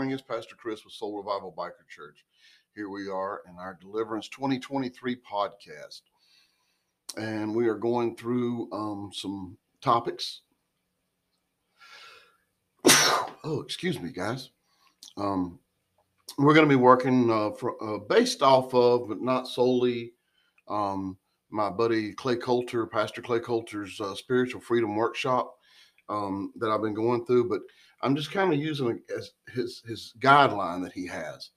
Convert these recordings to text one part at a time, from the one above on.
morning. It's Pastor Chris with Soul Revival Biker Church. Here we are in our Deliverance 2023 podcast. And we are going through um, some topics. oh, excuse me, guys. Um, we're going to be working uh, for, uh, based off of, but not solely, um, my buddy Clay Coulter, Pastor Clay Coulter's uh, Spiritual Freedom Workshop um, that I've been going through. But I'm just kind of using it as his his guideline that he has.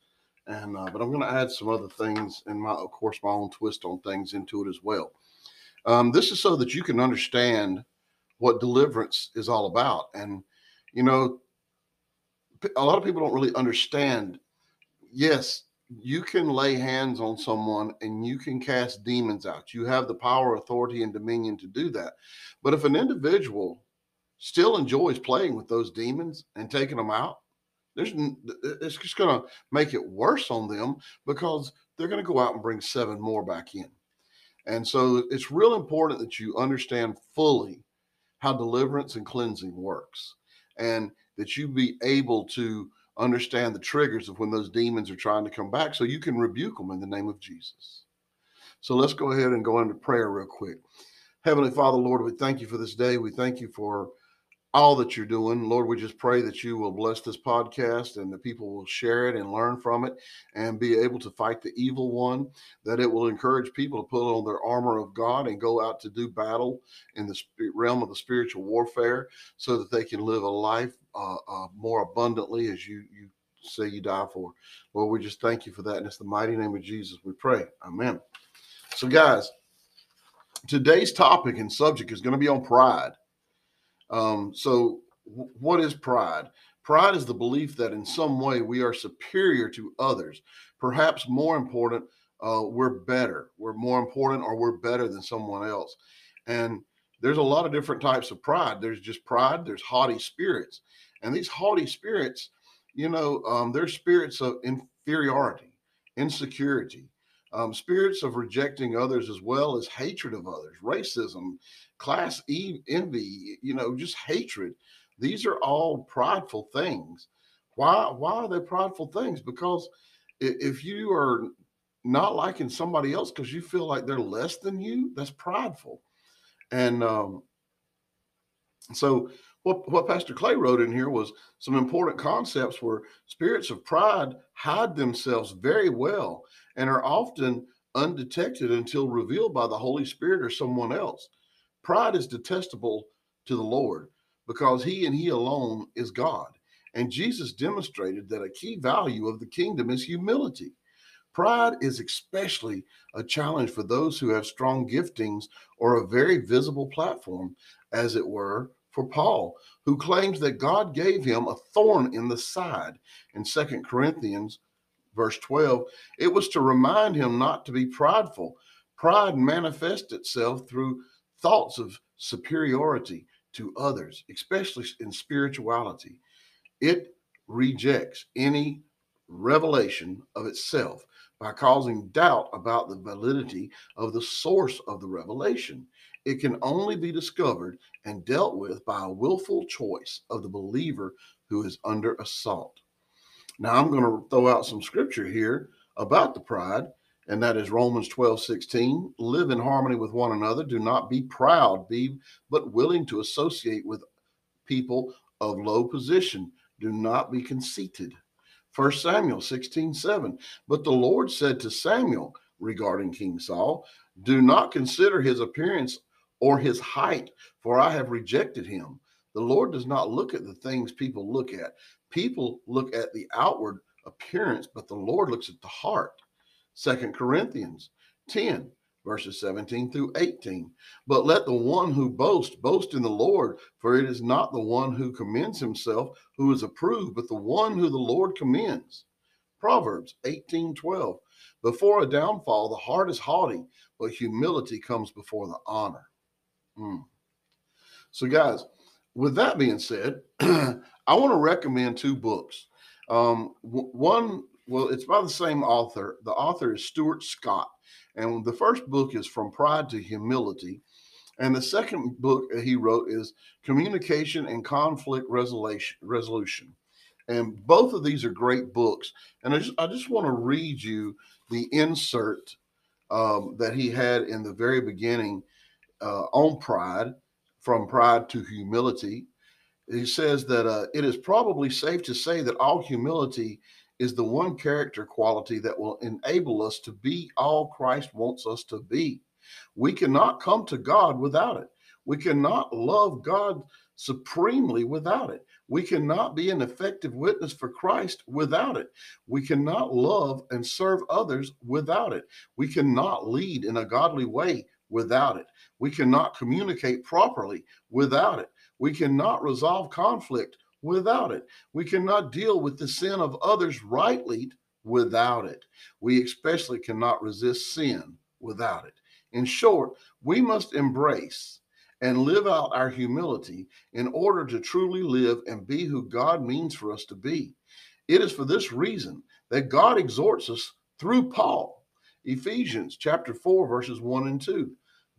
And uh, but I'm going to add some other things and my of course my own twist on things into it as well. Um, this is so that you can understand what deliverance is all about. And you know, a lot of people don't really understand. Yes, you can lay hands on someone and you can cast demons out. You have the power, authority, and dominion to do that. But if an individual still enjoys playing with those demons and taking them out, there's it's just going to make it worse on them because they're going to go out and bring seven more back in. And so it's real important that you understand fully how deliverance and cleansing works and that you be able to understand the triggers of when those demons are trying to come back so you can rebuke them in the name of Jesus. So let's go ahead and go into prayer real quick. Heavenly Father, Lord, we thank you for this day. We thank you for all that you're doing. Lord, we just pray that you will bless this podcast and the people will share it and learn from it and be able to fight the evil one, that it will encourage people to put on their armor of God and go out to do battle in the realm of the spiritual warfare so that they can live a life uh, uh, more abundantly as you, you say you die for. Lord, we just thank you for that. And it's the mighty name of Jesus we pray. Amen. So, guys, today's topic and subject is going to be on pride. Um, so, w- what is pride? Pride is the belief that in some way we are superior to others. Perhaps more important, uh, we're better. We're more important or we're better than someone else. And there's a lot of different types of pride. There's just pride, there's haughty spirits. And these haughty spirits, you know, um, they're spirits of inferiority, insecurity, um, spirits of rejecting others as well as hatred of others, racism, class E envy, you know, just hatred. These are all prideful things. Why? Why are they prideful things? Because if you are not liking somebody else because you feel like they're less than you, that's prideful. And um, so, what, what Pastor Clay wrote in here was some important concepts where spirits of pride hide themselves very well and are often undetected until revealed by the Holy Spirit or someone else. Pride is detestable to the Lord because he and he alone is God. And Jesus demonstrated that a key value of the kingdom is humility. Pride is especially a challenge for those who have strong giftings or a very visible platform, as it were, for Paul, who claims that God gave him a thorn in the side in Second Corinthians verse 12, it was to remind him not to be prideful. Pride manifests itself through thoughts of superiority to others, especially in spirituality. It rejects any revelation of itself by causing doubt about the validity of the source of the revelation. It can only be discovered and dealt with by a willful choice of the believer who is under assault. Now, I'm going to throw out some scripture here about the pride, and that is Romans 12 16. Live in harmony with one another. Do not be proud, be but willing to associate with people of low position. Do not be conceited. 1 Samuel 16 7. But the Lord said to Samuel regarding King Saul, Do not consider his appearance or his height, for I have rejected him. The Lord does not look at the things people look at. People look at the outward appearance, but the Lord looks at the heart. Second Corinthians 10, verses 17 through 18. But let the one who boasts boast in the Lord, for it is not the one who commends himself who is approved, but the one who the Lord commends. Proverbs 18, 12. Before a downfall, the heart is haughty, but humility comes before the honor. Mm. So, guys, with that being said, I want to recommend two books. Um, w- one, well, it's by the same author. The author is Stuart Scott. And the first book is From Pride to Humility. And the second book he wrote is Communication and Conflict Resolution. And both of these are great books. And I just, I just want to read you the insert um, that he had in the very beginning uh, on pride, from pride to humility. He says that uh, it is probably safe to say that all humility is the one character quality that will enable us to be all Christ wants us to be. We cannot come to God without it. We cannot love God supremely without it. We cannot be an effective witness for Christ without it. We cannot love and serve others without it. We cannot lead in a godly way without it. We cannot communicate properly without it. We cannot resolve conflict without it. We cannot deal with the sin of others rightly without it. We especially cannot resist sin without it. In short, we must embrace and live out our humility in order to truly live and be who God means for us to be. It is for this reason that God exhorts us through Paul. Ephesians chapter 4 verses 1 and 2.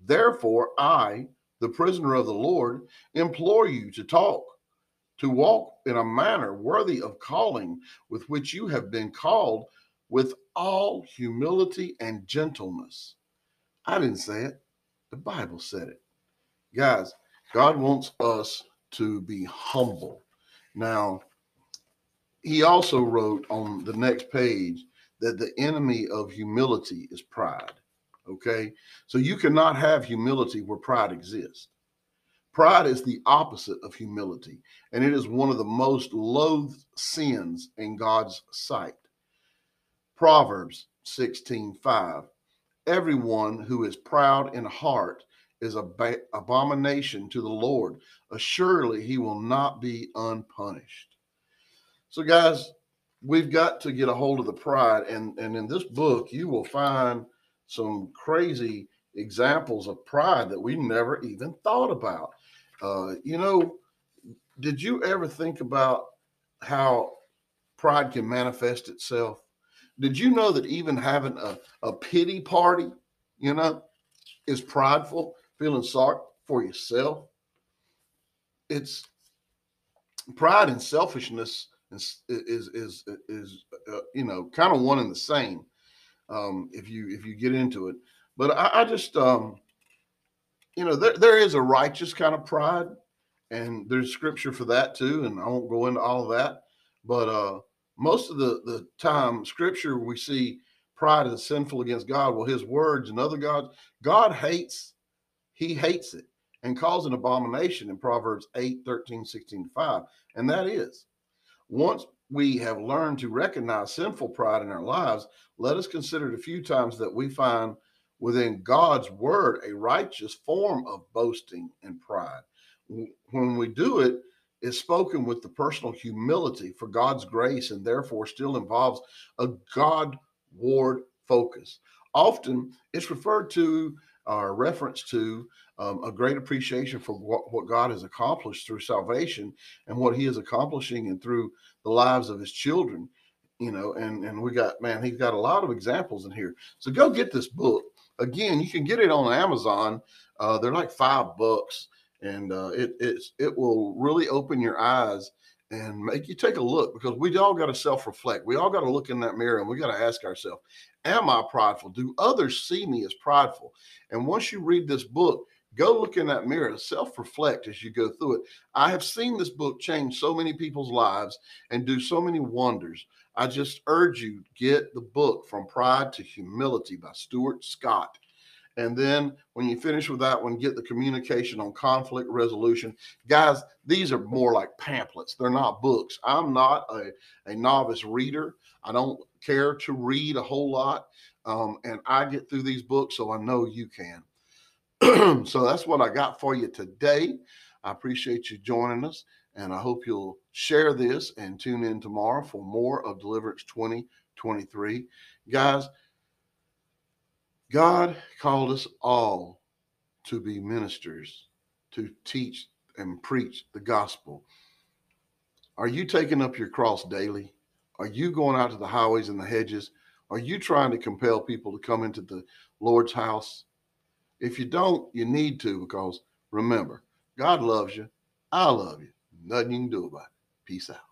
Therefore I, the prisoner of the Lord, implore you to talk to walk in a manner worthy of calling with which you have been called with all humility and gentleness. I didn't say it, the Bible said it. Guys, God wants us to be humble. Now, he also wrote on the next page that the enemy of humility is pride. Okay. So you cannot have humility where pride exists. Pride is the opposite of humility, and it is one of the most loathed sins in God's sight. Proverbs 16 5. Everyone who is proud in heart is an abomination to the Lord. Assuredly, he will not be unpunished. So, guys, we've got to get a hold of the pride. And, and in this book, you will find some crazy examples of pride that we never even thought about. Uh, you know, did you ever think about how pride can manifest itself? Did you know that even having a, a pity party, you know, is prideful, feeling sorry for yourself? It's pride and selfishness is is is, is uh, you know kind of one and the same um, if you if you get into it. But I, I just um, you know, there, there is a righteous kind of pride, and there's scripture for that too. And I won't go into all of that, but uh, most of the the time, scripture we see pride is sinful against God. Well, His words and other gods, God hates. He hates it and calls an abomination in Proverbs 8, 13, 16, 5. And that is once we have learned to recognize sinful pride in our lives, let us consider the few times that we find within God's word a righteous form of boasting and pride. When we do it, it's spoken with the personal humility for God's grace and therefore still involves a God-ward focus. Often it's referred to or reference to um, a great appreciation for what, what God has accomplished through salvation and what he is accomplishing and through the lives of his children you know and and we got man he's got a lot of examples in here so go get this book again, you can get it on Amazon. Uh, they're like five bucks, and uh, it it's it will really open your eyes and make you take a look because we all got to self reflect. We all got to look in that mirror and we got to ask ourselves, Am I prideful? Do others see me as prideful? And once you read this book, go look in that mirror, self reflect as you go through it. I have seen this book change so many people's lives and do so many wonders. I just urge you get the book From Pride to Humility by Stuart Scott. And then when you finish with that one, get the communication on conflict resolution. Guys, these are more like pamphlets. They're not books. I'm not a, a novice reader. I don't care to read a whole lot. Um, and I get through these books, so I know you can. so that's what I got for you today. I appreciate you joining us. And I hope you'll share this and tune in tomorrow for more of Deliverance 2023. Guys, God called us all to be ministers, to teach and preach the gospel. Are you taking up your cross daily? Are you going out to the highways and the hedges? Are you trying to compel people to come into the Lord's house? If you don't, you need to because remember, God loves you. I love you. Nothing you can do about it. Peace out.